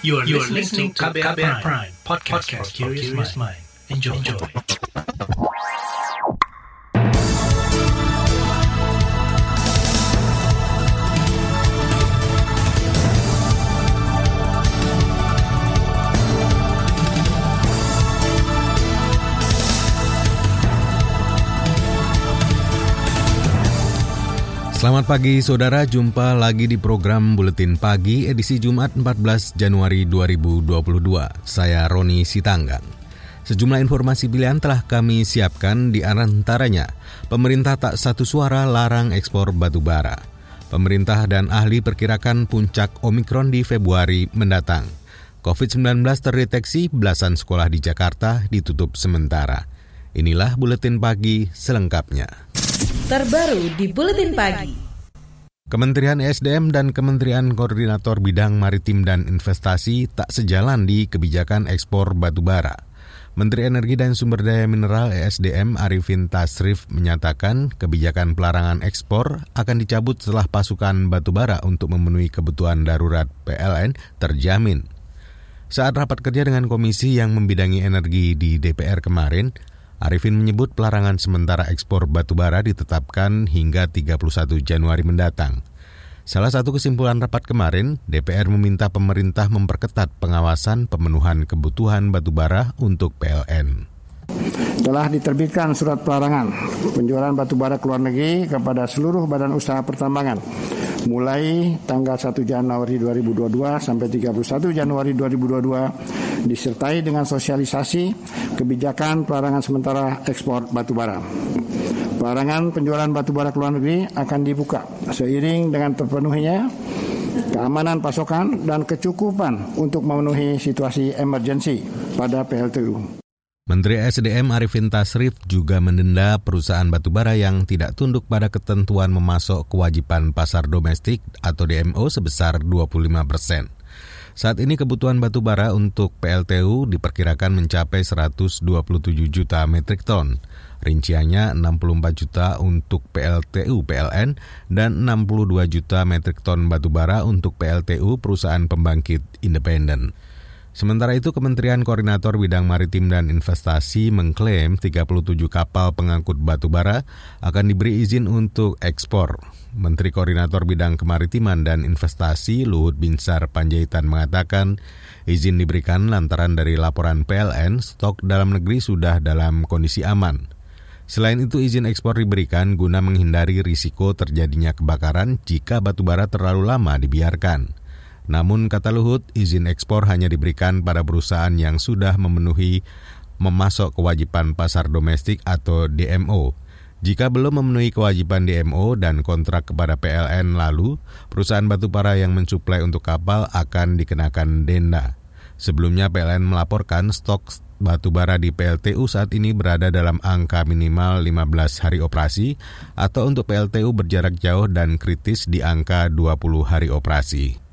You are, you are listening to KBR, Prime, Prime podcast, podcast for curious mind. Enjoy. Enjoy. Selamat pagi saudara, jumpa lagi di program Buletin Pagi edisi Jumat 14 Januari 2022. Saya Roni Sitanggang. Sejumlah informasi pilihan telah kami siapkan di antaranya. Pemerintah tak satu suara larang ekspor batu bara. Pemerintah dan ahli perkirakan puncak Omikron di Februari mendatang. COVID-19 terdeteksi, belasan sekolah di Jakarta ditutup sementara. Inilah Buletin Pagi selengkapnya terbaru di Buletin Pagi. Kementerian ESDM dan Kementerian Koordinator Bidang Maritim dan Investasi tak sejalan di kebijakan ekspor batu bara. Menteri Energi dan Sumber Daya Mineral ESDM Arifin Tasrif menyatakan kebijakan pelarangan ekspor akan dicabut setelah pasukan batu bara untuk memenuhi kebutuhan darurat PLN terjamin. Saat rapat kerja dengan komisi yang membidangi energi di DPR kemarin, Arifin menyebut pelarangan sementara ekspor batubara ditetapkan hingga 31 Januari mendatang. Salah satu kesimpulan rapat kemarin, DPR meminta pemerintah memperketat pengawasan pemenuhan kebutuhan batubara untuk PLN telah diterbitkan surat pelarangan penjualan batubara ke luar negeri kepada seluruh badan usaha pertambangan mulai tanggal 1 Januari 2022 sampai 31 Januari 2022 disertai dengan sosialisasi kebijakan pelarangan sementara ekspor batubara. Pelarangan penjualan batubara ke luar negeri akan dibuka seiring dengan terpenuhinya keamanan pasokan dan kecukupan untuk memenuhi situasi emergensi pada PLTU. Menteri SDM Arifin Tasrif juga mendenda perusahaan batubara yang tidak tunduk pada ketentuan memasok kewajiban pasar domestik atau DMO sebesar 25 persen. Saat ini kebutuhan batubara untuk PLTU diperkirakan mencapai 127 juta metrik ton. Rinciannya 64 juta untuk PLTU PLN dan 62 juta metrik ton batubara untuk PLTU perusahaan pembangkit independen. Sementara itu, Kementerian Koordinator Bidang Maritim dan Investasi mengklaim 37 kapal pengangkut batu bara akan diberi izin untuk ekspor. Menteri Koordinator Bidang Kemaritiman dan Investasi Luhut Binsar Panjaitan mengatakan izin diberikan lantaran dari laporan PLN stok dalam negeri sudah dalam kondisi aman. Selain itu, izin ekspor diberikan guna menghindari risiko terjadinya kebakaran jika batu bara terlalu lama dibiarkan. Namun kata Luhut, izin ekspor hanya diberikan pada perusahaan yang sudah memenuhi memasok kewajiban pasar domestik atau DMO. Jika belum memenuhi kewajiban DMO dan kontrak kepada PLN lalu, perusahaan batubara yang mensuplai untuk kapal akan dikenakan denda. Sebelumnya PLN melaporkan stok batubara di PLTU saat ini berada dalam angka minimal 15 hari operasi atau untuk PLTU berjarak jauh dan kritis di angka 20 hari operasi.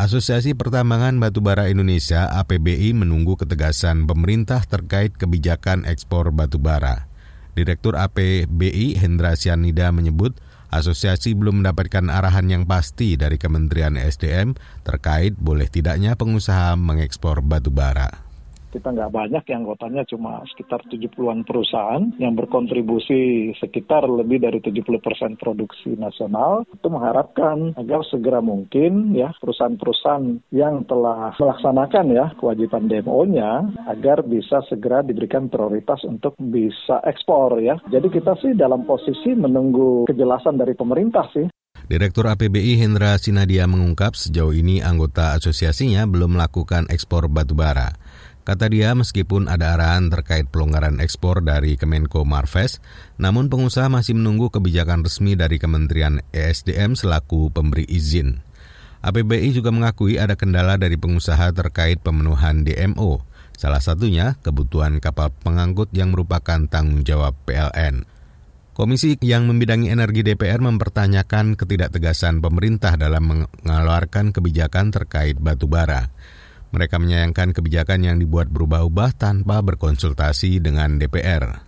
Asosiasi Pertambangan Batubara Indonesia APBI menunggu ketegasan pemerintah terkait kebijakan ekspor batubara. Direktur APBI Hendra Sianida menyebut asosiasi belum mendapatkan arahan yang pasti dari Kementerian SDM terkait boleh tidaknya pengusaha mengekspor batubara. Kita nggak banyak yang anggotanya cuma sekitar 70-an perusahaan yang berkontribusi sekitar lebih dari 70 persen produksi nasional. Itu mengharapkan agar segera mungkin ya perusahaan-perusahaan yang telah melaksanakan ya kewajiban DMO-nya agar bisa segera diberikan prioritas untuk bisa ekspor ya. Jadi kita sih dalam posisi menunggu kejelasan dari pemerintah sih. Direktur APBI Hendra Sinadia mengungkap sejauh ini anggota asosiasinya belum melakukan ekspor batubara. Kata dia, meskipun ada arahan terkait pelonggaran ekspor dari Kemenko Marves, namun pengusaha masih menunggu kebijakan resmi dari Kementerian ESDM selaku pemberi izin. APBI juga mengakui ada kendala dari pengusaha terkait pemenuhan DMO, salah satunya kebutuhan kapal pengangkut yang merupakan tanggung jawab PLN. Komisi yang membidangi energi DPR mempertanyakan ketidaktegasan pemerintah dalam mengeluarkan kebijakan terkait batu bara. Mereka menyayangkan kebijakan yang dibuat berubah-ubah tanpa berkonsultasi dengan DPR.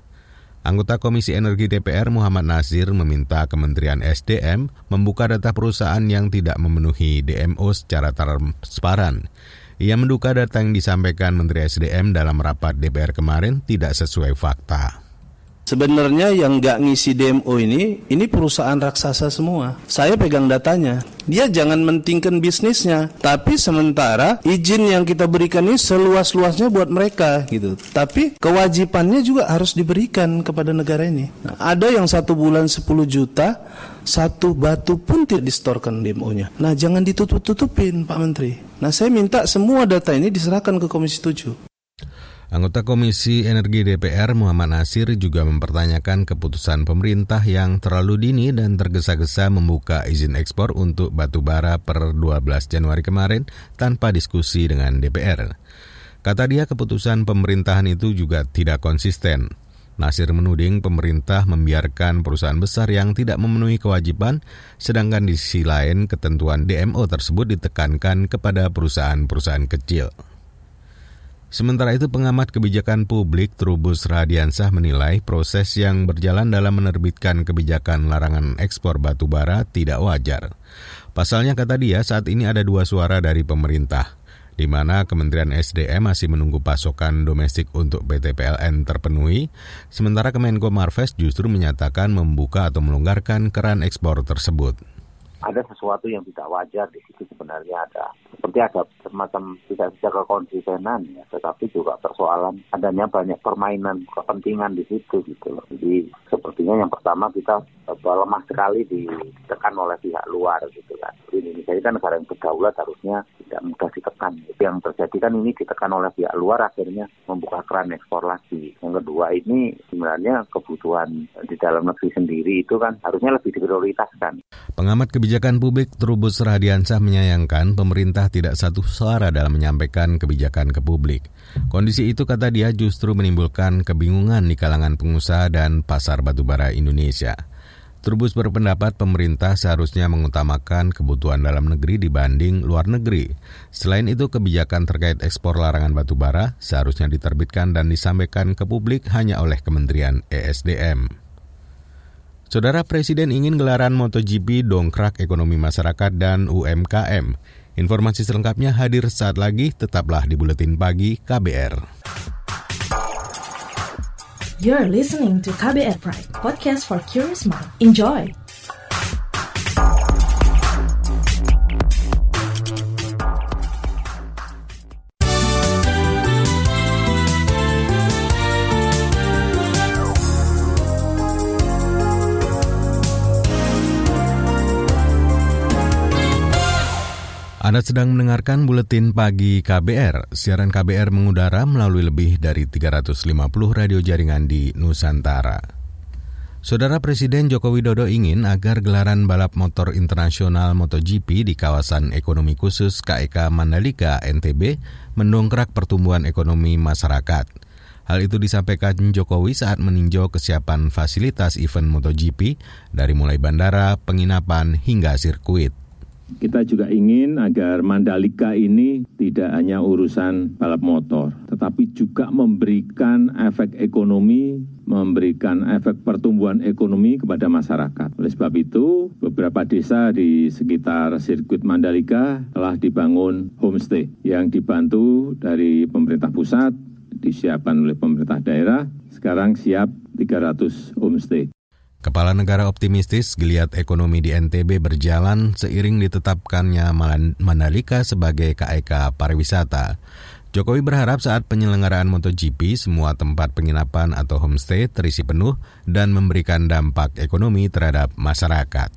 Anggota Komisi Energi DPR Muhammad Nasir meminta Kementerian SDM membuka data perusahaan yang tidak memenuhi DMO secara transparan. Ia menduga data yang disampaikan Menteri SDM dalam rapat DPR kemarin tidak sesuai fakta. Sebenarnya yang nggak ngisi DMO ini, ini perusahaan raksasa semua. Saya pegang datanya. Dia jangan mentingkan bisnisnya, tapi sementara izin yang kita berikan ini seluas-luasnya buat mereka gitu. Tapi kewajibannya juga harus diberikan kepada negara ini. Nah, ada yang satu bulan 10 juta, satu batu pun tidak distorkan DMO-nya. Nah jangan ditutup-tutupin Pak Menteri. Nah saya minta semua data ini diserahkan ke Komisi 7. Anggota Komisi Energi DPR Muhammad Nasir juga mempertanyakan keputusan pemerintah yang terlalu dini dan tergesa-gesa membuka izin ekspor untuk batu bara per 12 Januari kemarin tanpa diskusi dengan DPR. Kata dia keputusan pemerintahan itu juga tidak konsisten. Nasir menuding pemerintah membiarkan perusahaan besar yang tidak memenuhi kewajiban, sedangkan di sisi lain ketentuan DMO tersebut ditekankan kepada perusahaan-perusahaan kecil. Sementara itu pengamat kebijakan publik Trubus Radiansah menilai proses yang berjalan dalam menerbitkan kebijakan larangan ekspor batu bara tidak wajar. Pasalnya kata dia saat ini ada dua suara dari pemerintah, di mana Kementerian SDM masih menunggu pasokan domestik untuk PT PLN terpenuhi, sementara Kemenko Marves justru menyatakan membuka atau melonggarkan keran ekspor tersebut ada sesuatu yang tidak wajar di situ sebenarnya ada seperti ada semacam tidak bisa kekonsistenan ya tetapi juga persoalan adanya banyak permainan kepentingan di situ gitu loh. Jadi sepertinya yang pertama kita lemah sekali ditekan oleh pihak luar gitu kan. Indonesia ini kan negara yang berdaulat harusnya tidak mudah ditekan. Yang terjadi kan ini ditekan oleh pihak luar akhirnya membuka keran ekspor lagi. Yang kedua ini sebenarnya kebutuhan di dalam negeri sendiri itu kan harusnya lebih diprioritaskan. Pengamat kebijakan Kebijakan publik Trubus Radiansah menyayangkan pemerintah tidak satu suara dalam menyampaikan kebijakan ke publik. Kondisi itu kata dia justru menimbulkan kebingungan di kalangan pengusaha dan pasar batubara Indonesia. Trubus berpendapat pemerintah seharusnya mengutamakan kebutuhan dalam negeri dibanding luar negeri. Selain itu, kebijakan terkait ekspor larangan batubara seharusnya diterbitkan dan disampaikan ke publik hanya oleh Kementerian ESDM. Saudara Presiden ingin gelaran MotoGP dongkrak ekonomi masyarakat dan UMKM. Informasi selengkapnya hadir saat lagi, tetaplah di Buletin Pagi KBR. You're listening to KBR Pride, podcast for curious mind. Enjoy! Anda sedang mendengarkan buletin pagi KBR. Siaran KBR mengudara melalui lebih dari 350 radio jaringan di Nusantara. Saudara Presiden Joko Widodo ingin agar gelaran balap motor internasional MotoGP di kawasan ekonomi khusus KEK Mandalika NTB mendongkrak pertumbuhan ekonomi masyarakat. Hal itu disampaikan Jokowi saat meninjau kesiapan fasilitas event MotoGP dari mulai bandara, penginapan, hingga sirkuit. Kita juga ingin agar Mandalika ini tidak hanya urusan balap motor, tetapi juga memberikan efek ekonomi, memberikan efek pertumbuhan ekonomi kepada masyarakat. Oleh sebab itu, beberapa desa di sekitar sirkuit Mandalika telah dibangun homestay yang dibantu dari pemerintah pusat, disiapkan oleh pemerintah daerah, sekarang siap 300 homestay. Kepala negara optimistis geliat ekonomi di NTB berjalan seiring ditetapkannya Mandalika sebagai KEK pariwisata. Jokowi berharap saat penyelenggaraan MotoGP semua tempat penginapan atau homestay terisi penuh dan memberikan dampak ekonomi terhadap masyarakat.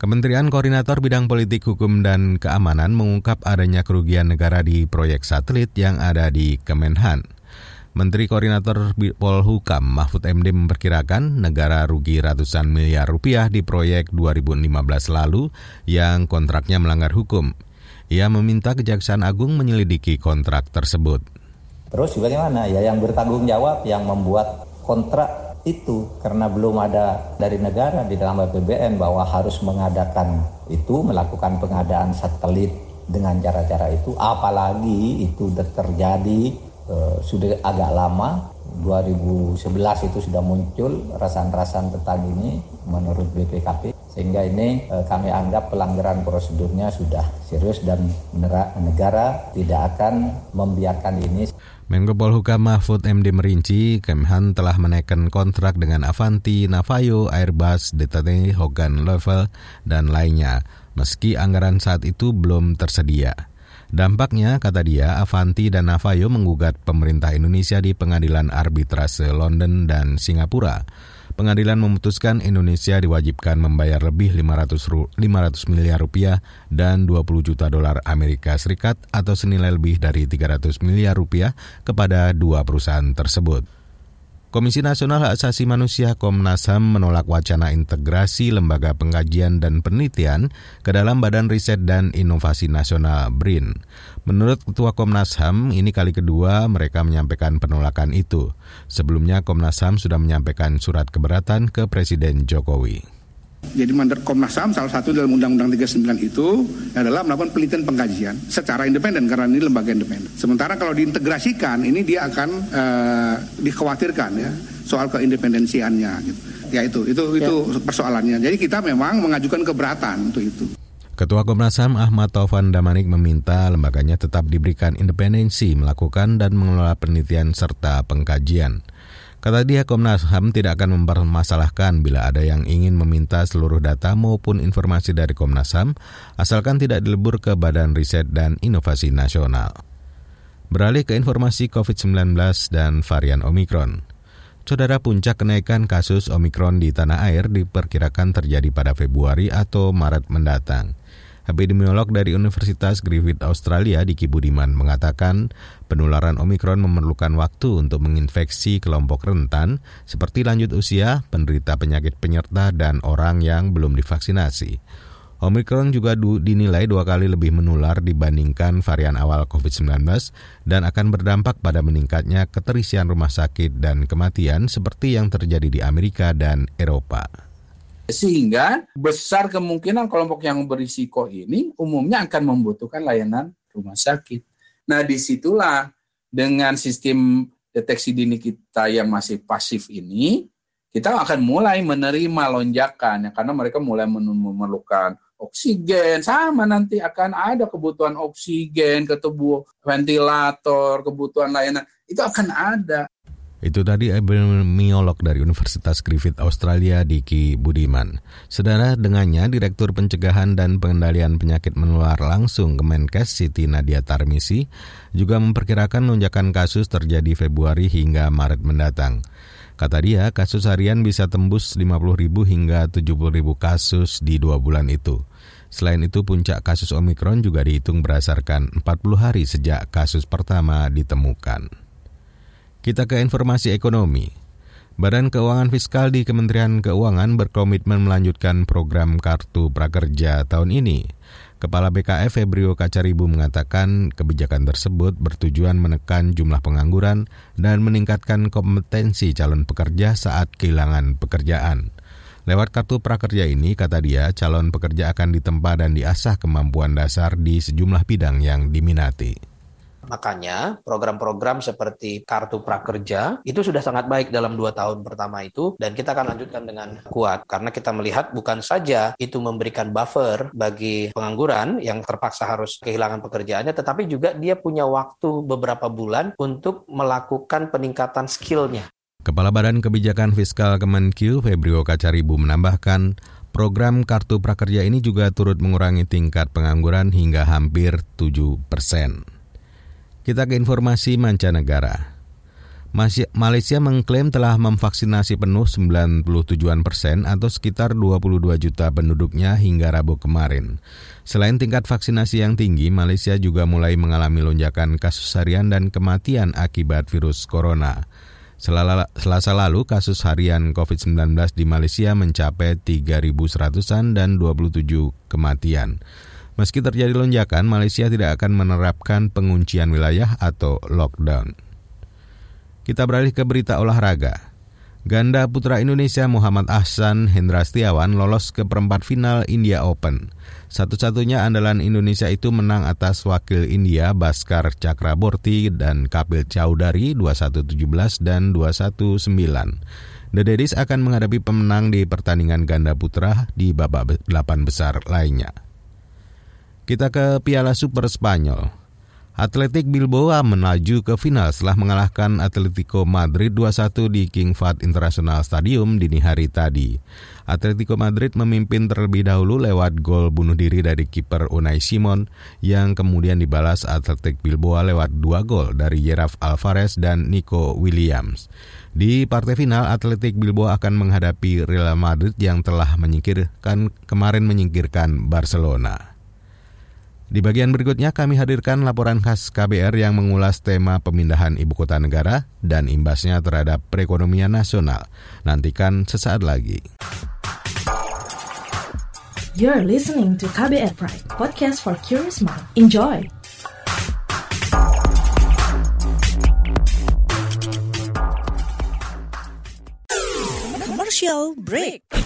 Kementerian Koordinator Bidang Politik, Hukum, dan Keamanan mengungkap adanya kerugian negara di proyek satelit yang ada di Kemenhan. Menteri Koordinator Polhukam Mahfud MD memperkirakan negara rugi ratusan miliar rupiah di proyek 2015 lalu yang kontraknya melanggar hukum. Ia meminta Kejaksaan Agung menyelidiki kontrak tersebut. Terus bagaimana ya yang bertanggung jawab yang membuat kontrak itu karena belum ada dari negara di dalam APBN bahwa harus mengadakan itu melakukan pengadaan satelit dengan cara-cara itu apalagi itu terjadi Eh, sudah agak lama 2011 itu sudah muncul rasan-rasan tentang ini menurut BPKP Sehingga ini eh, kami anggap pelanggaran prosedurnya sudah serius dan negara tidak akan membiarkan ini. Menko Polhukam Mahfud MD merinci, Kemhan telah menaikkan kontrak dengan Avanti, Navajo, Airbus, DTT, Hogan Level, dan lainnya, meski anggaran saat itu belum tersedia. Dampaknya, kata dia, Avanti dan Navajo menggugat pemerintah Indonesia di pengadilan arbitrase London dan Singapura pengadilan memutuskan Indonesia diwajibkan membayar lebih 500, 500 miliar rupiah dan 20 juta dolar Amerika Serikat atau senilai lebih dari 300 miliar rupiah kepada dua perusahaan tersebut. Komisi Nasional Hak Asasi Manusia Komnas HAM menolak wacana integrasi Lembaga Pengkajian dan Penelitian ke dalam Badan Riset dan Inovasi Nasional BRIN. Menurut Ketua Komnas HAM, ini kali kedua mereka menyampaikan penolakan itu. Sebelumnya Komnas HAM sudah menyampaikan surat keberatan ke Presiden Jokowi. Jadi mandat Komnas HAM salah satu dalam Undang-Undang 39 itu adalah melakukan penelitian pengkajian secara independen karena ini lembaga independen. Sementara kalau diintegrasikan ini dia akan uh, dikhawatirkan ya soal keindependensiannya gitu. Ya itu itu ya. itu persoalannya. Jadi kita memang mengajukan keberatan untuk itu. Ketua Komnas HAM Ahmad Taufan Damanik meminta lembaganya tetap diberikan independensi melakukan dan mengelola penelitian serta pengkajian. Kata dia Komnas HAM tidak akan mempermasalahkan bila ada yang ingin meminta seluruh data maupun informasi dari Komnas HAM asalkan tidak dilebur ke Badan Riset dan Inovasi Nasional. Beralih ke informasi COVID-19 dan varian Omikron. Saudara puncak kenaikan kasus Omikron di tanah air diperkirakan terjadi pada Februari atau Maret mendatang. Epidemiolog dari Universitas Griffith Australia Diki Budiman mengatakan penularan Omikron memerlukan waktu untuk menginfeksi kelompok rentan seperti lanjut usia, penderita penyakit penyerta, dan orang yang belum divaksinasi. Omikron juga dinilai dua kali lebih menular dibandingkan varian awal COVID-19 dan akan berdampak pada meningkatnya keterisian rumah sakit dan kematian seperti yang terjadi di Amerika dan Eropa. Sehingga besar kemungkinan kelompok yang berisiko ini umumnya akan membutuhkan layanan rumah sakit. Nah di situlah dengan sistem deteksi dini kita yang masih pasif ini, kita akan mulai menerima lonjakan ya karena mereka mulai memerlukan oksigen. Sama nanti akan ada kebutuhan oksigen ke tubuh ventilator kebutuhan layanan. Itu akan ada itu tadi epidemiolog dari Universitas Griffith Australia Diki Budiman. Saudara dengannya Direktur Pencegahan dan Pengendalian Penyakit Menular langsung Kemenkes Siti Nadia Tarmisi juga memperkirakan lonjakan kasus terjadi Februari hingga Maret mendatang. Kata dia, kasus harian bisa tembus 50 ribu hingga 70 ribu kasus di dua bulan itu. Selain itu, puncak kasus Omikron juga dihitung berdasarkan 40 hari sejak kasus pertama ditemukan. Kita ke informasi ekonomi. Badan Keuangan Fiskal di Kementerian Keuangan berkomitmen melanjutkan program Kartu Prakerja tahun ini. Kepala BKF Febrio Kacaribu mengatakan kebijakan tersebut bertujuan menekan jumlah pengangguran dan meningkatkan kompetensi calon pekerja saat kehilangan pekerjaan. Lewat kartu prakerja ini, kata dia, calon pekerja akan ditempa dan diasah kemampuan dasar di sejumlah bidang yang diminati. Makanya program-program seperti Kartu Prakerja itu sudah sangat baik dalam dua tahun pertama itu dan kita akan lanjutkan dengan kuat karena kita melihat bukan saja itu memberikan buffer bagi pengangguran yang terpaksa harus kehilangan pekerjaannya tetapi juga dia punya waktu beberapa bulan untuk melakukan peningkatan skillnya. Kepala Badan Kebijakan Fiskal Kemenkyu Febrio Kacaribu menambahkan, program Kartu Prakerja ini juga turut mengurangi tingkat pengangguran hingga hampir 7 persen. Kita ke informasi mancanegara. Malaysia mengklaim telah memvaksinasi penuh 97-an persen atau sekitar 22 juta penduduknya hingga Rabu kemarin. Selain tingkat vaksinasi yang tinggi, Malaysia juga mulai mengalami lonjakan kasus harian dan kematian akibat virus corona. Selasa lalu, kasus harian COVID-19 di Malaysia mencapai 3.100-an dan 27 kematian. Meski terjadi lonjakan, Malaysia tidak akan menerapkan penguncian wilayah atau lockdown. Kita beralih ke berita olahraga. Ganda putra Indonesia Muhammad Ahsan Hendra Setiawan lolos ke perempat final India Open. Satu-satunya andalan Indonesia itu menang atas wakil India Baskar Chakraborty dan Kapil Chowdhury 21-17 dan 21-9. The Daddies akan menghadapi pemenang di pertandingan ganda putra di babak delapan besar lainnya. Kita ke Piala Super Spanyol. Atletik Bilbao melaju ke final setelah mengalahkan Atletico Madrid 2-1 di King Fahd International Stadium dini hari tadi. Atletico Madrid memimpin terlebih dahulu lewat gol bunuh diri dari kiper Unai Simon yang kemudian dibalas Atletik Bilbao lewat dua gol dari Yeraf Alvarez dan Nico Williams. Di partai final, Atletik Bilbao akan menghadapi Real Madrid yang telah menyingkirkan kemarin menyingkirkan Barcelona. Di bagian berikutnya kami hadirkan laporan khas KBR yang mengulas tema pemindahan ibu kota negara dan imbasnya terhadap perekonomian nasional. Nantikan sesaat lagi. You're listening to KBR Pride, podcast for curious mind. Enjoy! Commercial break.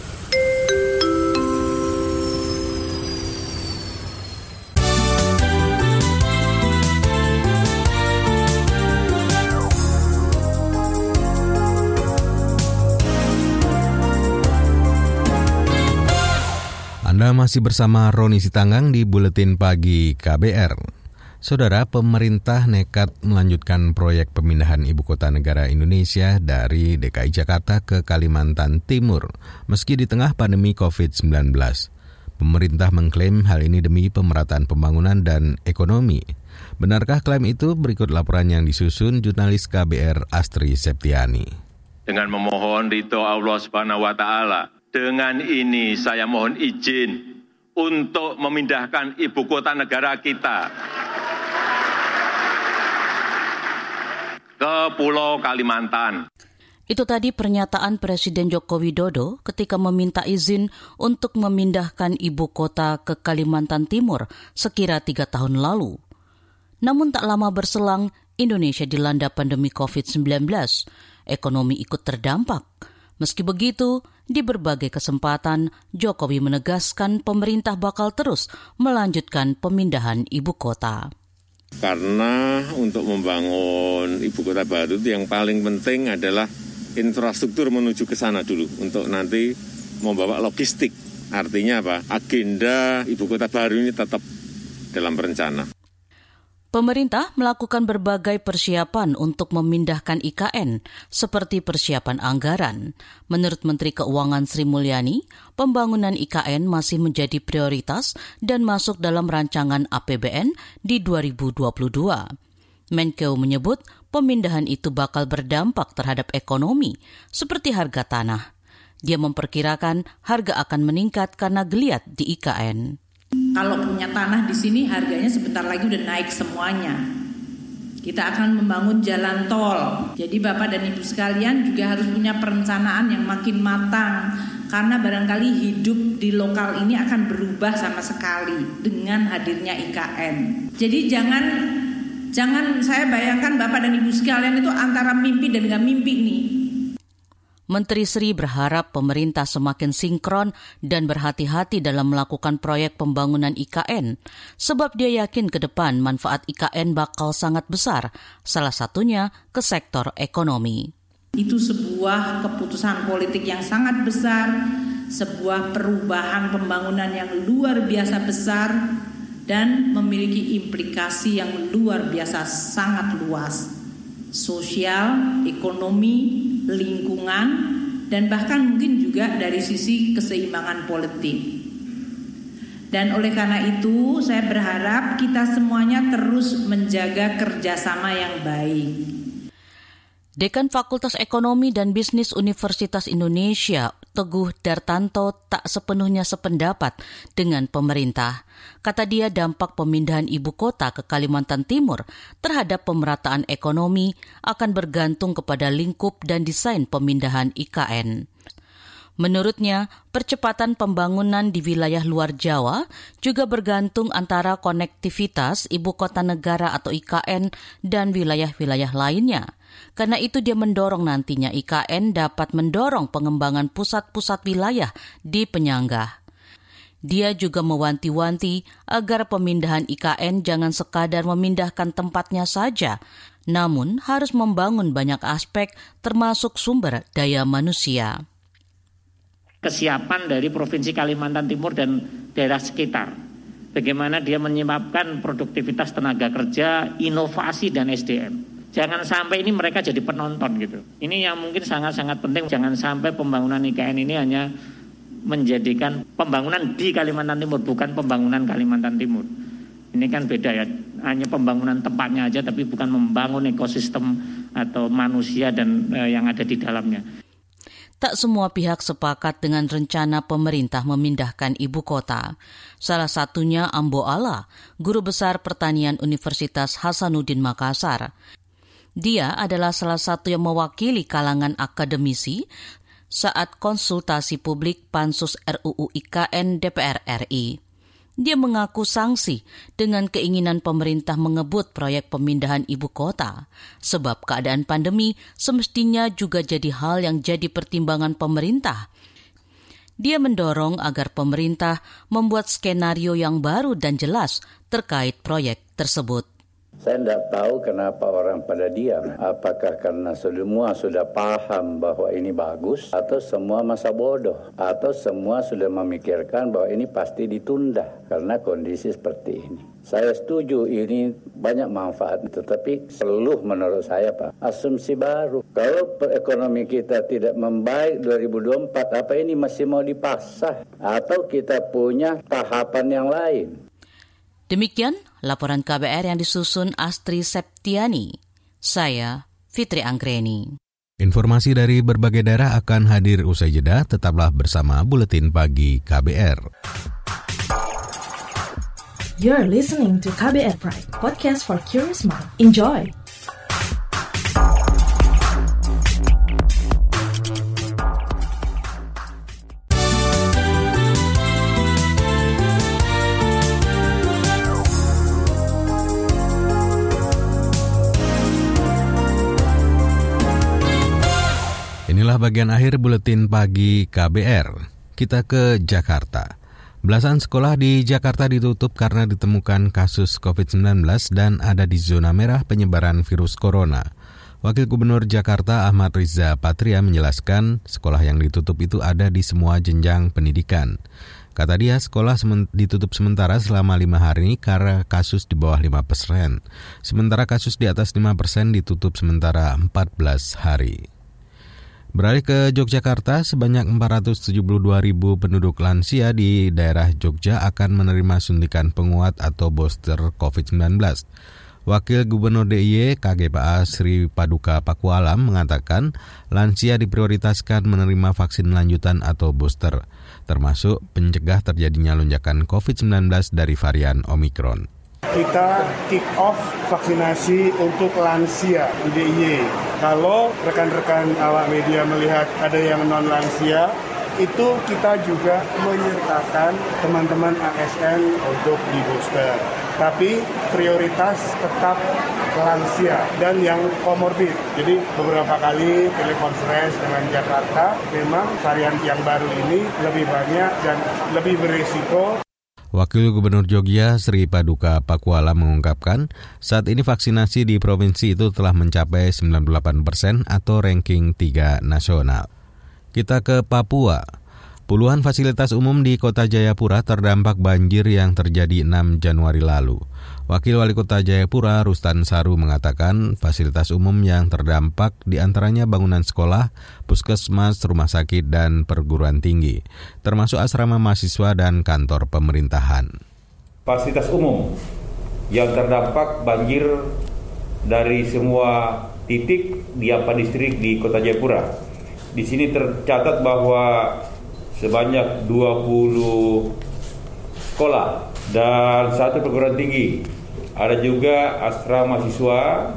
Anda masih bersama Roni Sitanggang di Buletin Pagi KBR. Saudara, pemerintah nekat melanjutkan proyek pemindahan ibu kota negara Indonesia dari DKI Jakarta ke Kalimantan Timur, meski di tengah pandemi COVID-19. Pemerintah mengklaim hal ini demi pemerataan pembangunan dan ekonomi. Benarkah klaim itu? Berikut laporan yang disusun jurnalis KBR Astri Septiani. Dengan memohon rito Allah Subhanahu wa taala dengan ini saya mohon izin untuk memindahkan ibu kota negara kita ke Pulau Kalimantan. Itu tadi pernyataan Presiden Joko Widodo ketika meminta izin untuk memindahkan ibu kota ke Kalimantan Timur sekira tiga tahun lalu. Namun tak lama berselang, Indonesia dilanda pandemi COVID-19. Ekonomi ikut terdampak. Meski begitu, di berbagai kesempatan Jokowi menegaskan pemerintah bakal terus melanjutkan pemindahan ibu kota. Karena untuk membangun ibu kota baru itu yang paling penting adalah infrastruktur menuju ke sana dulu untuk nanti membawa logistik. Artinya apa? Agenda ibu kota baru ini tetap dalam rencana. Pemerintah melakukan berbagai persiapan untuk memindahkan IKN, seperti persiapan anggaran. Menurut Menteri Keuangan Sri Mulyani, pembangunan IKN masih menjadi prioritas dan masuk dalam rancangan APBN di 2022. Menkeu menyebut pemindahan itu bakal berdampak terhadap ekonomi, seperti harga tanah. Dia memperkirakan harga akan meningkat karena geliat di IKN. Kalau punya tanah di sini harganya sebentar lagi udah naik semuanya. Kita akan membangun jalan tol. Jadi Bapak dan Ibu sekalian juga harus punya perencanaan yang makin matang karena barangkali hidup di lokal ini akan berubah sama sekali dengan hadirnya IKN. Jadi jangan jangan saya bayangkan Bapak dan Ibu sekalian itu antara mimpi dan nggak mimpi nih. Menteri Sri berharap pemerintah semakin sinkron dan berhati-hati dalam melakukan proyek pembangunan IKN, sebab dia yakin ke depan manfaat IKN bakal sangat besar, salah satunya ke sektor ekonomi. Itu sebuah keputusan politik yang sangat besar, sebuah perubahan pembangunan yang luar biasa besar, dan memiliki implikasi yang luar biasa sangat luas. Sosial, ekonomi, lingkungan, dan bahkan mungkin juga dari sisi keseimbangan politik. Dan oleh karena itu, saya berharap kita semuanya terus menjaga kerjasama yang baik Dekan Fakultas Ekonomi dan Bisnis Universitas Indonesia, Teguh Dartanto, tak sepenuhnya sependapat dengan pemerintah. Kata dia dampak pemindahan ibu kota ke Kalimantan Timur terhadap pemerataan ekonomi akan bergantung kepada lingkup dan desain pemindahan IKN. Menurutnya, percepatan pembangunan di wilayah luar Jawa juga bergantung antara konektivitas ibu kota negara atau IKN dan wilayah-wilayah lainnya. Karena itu dia mendorong nantinya IKN dapat mendorong pengembangan pusat-pusat wilayah di penyangga. Dia juga mewanti-wanti agar pemindahan IKN jangan sekadar memindahkan tempatnya saja, namun harus membangun banyak aspek termasuk sumber daya manusia kesiapan dari Provinsi Kalimantan Timur dan daerah sekitar. Bagaimana dia menyebabkan produktivitas tenaga kerja, inovasi dan SDM. Jangan sampai ini mereka jadi penonton gitu. Ini yang mungkin sangat-sangat penting. Jangan sampai pembangunan IKN ini hanya menjadikan pembangunan di Kalimantan Timur, bukan pembangunan Kalimantan Timur. Ini kan beda ya, hanya pembangunan tempatnya aja, tapi bukan membangun ekosistem atau manusia dan eh, yang ada di dalamnya tak semua pihak sepakat dengan rencana pemerintah memindahkan ibu kota. Salah satunya Ambo Ala, guru besar pertanian Universitas Hasanuddin Makassar. Dia adalah salah satu yang mewakili kalangan akademisi saat konsultasi publik Pansus RUU IKN DPR RI. Dia mengaku sanksi dengan keinginan pemerintah mengebut proyek pemindahan ibu kota, sebab keadaan pandemi semestinya juga jadi hal yang jadi pertimbangan pemerintah. Dia mendorong agar pemerintah membuat skenario yang baru dan jelas terkait proyek tersebut. Saya tidak tahu kenapa orang pada diam. Apakah karena semua sudah paham bahwa ini bagus, atau semua masa bodoh, atau semua sudah memikirkan bahwa ini pasti ditunda karena kondisi seperti ini. Saya setuju ini banyak manfaat, tetapi seluruh menurut saya Pak, asumsi baru. Kalau ekonomi kita tidak membaik 2024, apa ini masih mau dipasah? Atau kita punya tahapan yang lain? Demikian laporan KBR yang disusun Astri Septiani. Saya Fitri Anggreni. Informasi dari berbagai daerah akan hadir usai jeda, tetaplah bersama Buletin Pagi KBR. You're listening to KBR Pride, podcast for curious mind. Enjoy! Bagian akhir buletin pagi KBR. Kita ke Jakarta. Belasan sekolah di Jakarta ditutup karena ditemukan kasus COVID-19 dan ada di zona merah penyebaran virus corona. Wakil Gubernur Jakarta Ahmad Riza Patria menjelaskan sekolah yang ditutup itu ada di semua jenjang pendidikan. Kata dia, sekolah ditutup sementara selama lima hari karena kasus di bawah 5 persen. Sementara kasus di atas 5 persen ditutup sementara 14 hari. Beralih ke Yogyakarta, sebanyak 472 ribu penduduk lansia di daerah Jogja akan menerima suntikan penguat atau booster COVID-19. Wakil Gubernur DIY KGPA Sri Paduka Pakualam mengatakan lansia diprioritaskan menerima vaksin lanjutan atau booster, termasuk pencegah terjadinya lonjakan COVID-19 dari varian Omikron kita kick off vaksinasi untuk lansia di DIY. Kalau rekan-rekan awak media melihat ada yang non lansia, itu kita juga menyertakan teman-teman ASN untuk di booster. Tapi prioritas tetap lansia dan yang komorbid. Jadi beberapa kali telekonferensi dengan Jakarta, memang varian yang baru ini lebih banyak dan lebih berisiko. Wakil Gubernur Jogja Sri Paduka Pakuala mengungkapkan, saat ini vaksinasi di provinsi itu telah mencapai 98 persen atau ranking 3 nasional. Kita ke Papua. Puluhan fasilitas umum di Kota Jayapura terdampak banjir yang terjadi 6 Januari lalu. Wakil Wali Kota Jayapura Rustan Saru mengatakan fasilitas umum yang terdampak di antaranya bangunan sekolah, puskesmas, rumah sakit, dan perguruan tinggi, termasuk asrama mahasiswa dan kantor pemerintahan. Fasilitas umum yang terdampak banjir dari semua titik di apa distrik di Kota Jayapura. Di sini tercatat bahwa sebanyak 20 sekolah dan satu perguruan tinggi. Ada juga asrama mahasiswa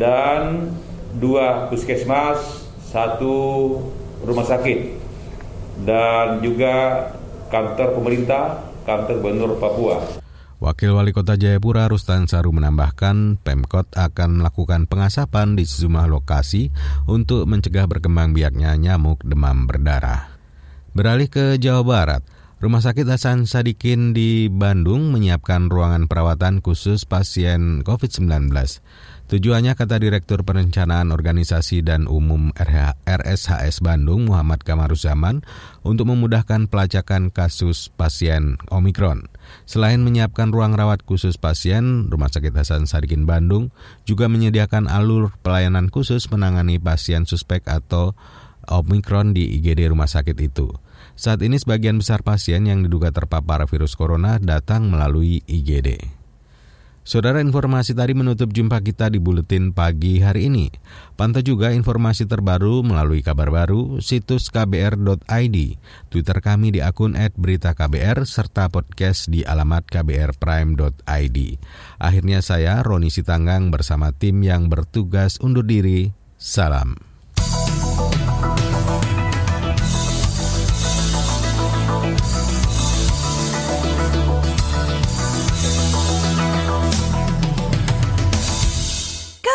dan dua puskesmas, satu rumah sakit. dan juga kantor pemerintah, kantor gubernur Papua. Wakil Wali Kota Jayapura Rustan Saru menambahkan Pemkot akan melakukan pengasapan di sejumlah lokasi untuk mencegah berkembang biaknya nyamuk demam berdarah. Beralih ke Jawa Barat, Rumah Sakit Hasan Sadikin di Bandung menyiapkan ruangan perawatan khusus pasien COVID-19. Tujuannya kata Direktur Perencanaan Organisasi dan Umum RSHS Bandung Muhammad Kamaruzaman untuk memudahkan pelacakan kasus pasien Omikron. Selain menyiapkan ruang rawat khusus pasien, Rumah Sakit Hasan Sadikin Bandung juga menyediakan alur pelayanan khusus menangani pasien suspek atau Omikron di IGD rumah sakit itu. Saat ini sebagian besar pasien yang diduga terpapar virus corona datang melalui IGD. Saudara informasi tadi menutup jumpa kita di Buletin Pagi hari ini. Pantau juga informasi terbaru melalui kabar baru, situs kbr.id, Twitter kami di akun @beritaKBR serta podcast di alamat kbrprime.id. Akhirnya saya, Roni Sitanggang bersama tim yang bertugas undur diri. Salam.